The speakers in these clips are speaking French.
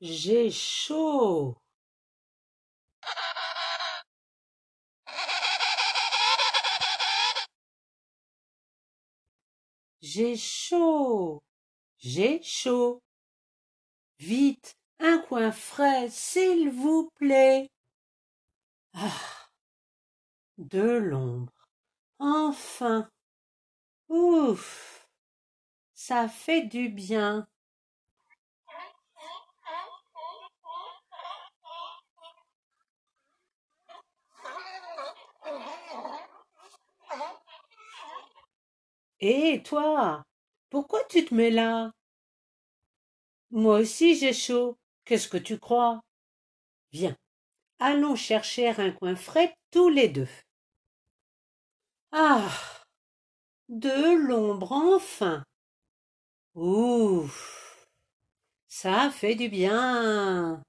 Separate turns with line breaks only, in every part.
J'ai chaud. J'ai chaud. J'ai chaud. Vite, un coin frais, s'il vous plaît. Ah. De l'ombre. Enfin. Ouf. Ça fait du bien. Hé, toi, pourquoi tu te mets là? Moi aussi j'ai chaud. Qu'est-ce que tu crois? Viens, allons chercher un coin frais tous les deux. Ah De l'ombre enfin Ouf Ça fait du bien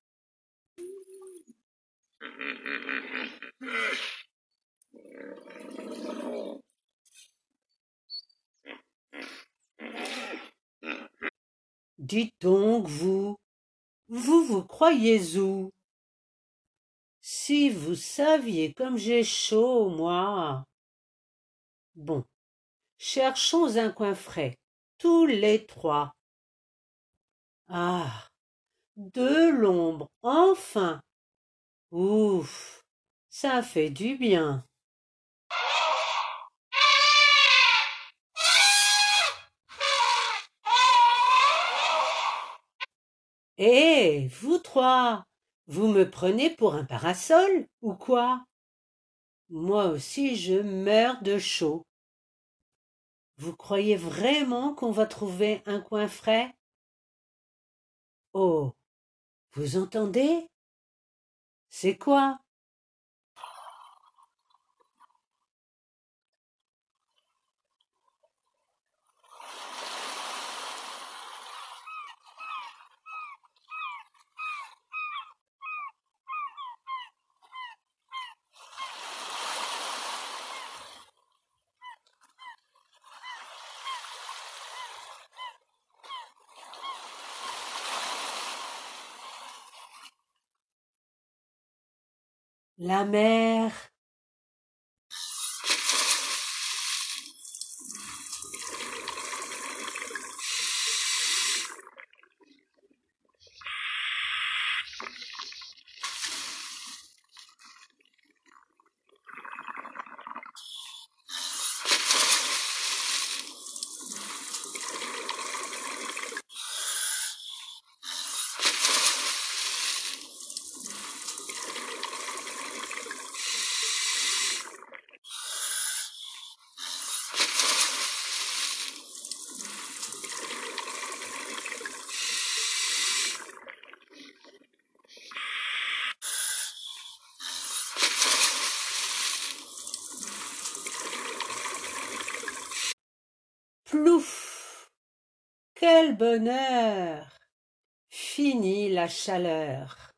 Dites donc, vous, vous vous croyez où? Si vous saviez comme j'ai chaud, moi. Bon, cherchons un coin frais, tous les trois. Ah, de l'ombre, enfin. Ouf, ça fait du bien. Eh, vous trois, vous me prenez pour un parasol ou quoi? Moi aussi je meurs de chaud. Vous croyez vraiment qu'on va trouver un coin frais? Oh, vous entendez? C'est quoi? La mer. Plouf! Quel bonheur! Fini la chaleur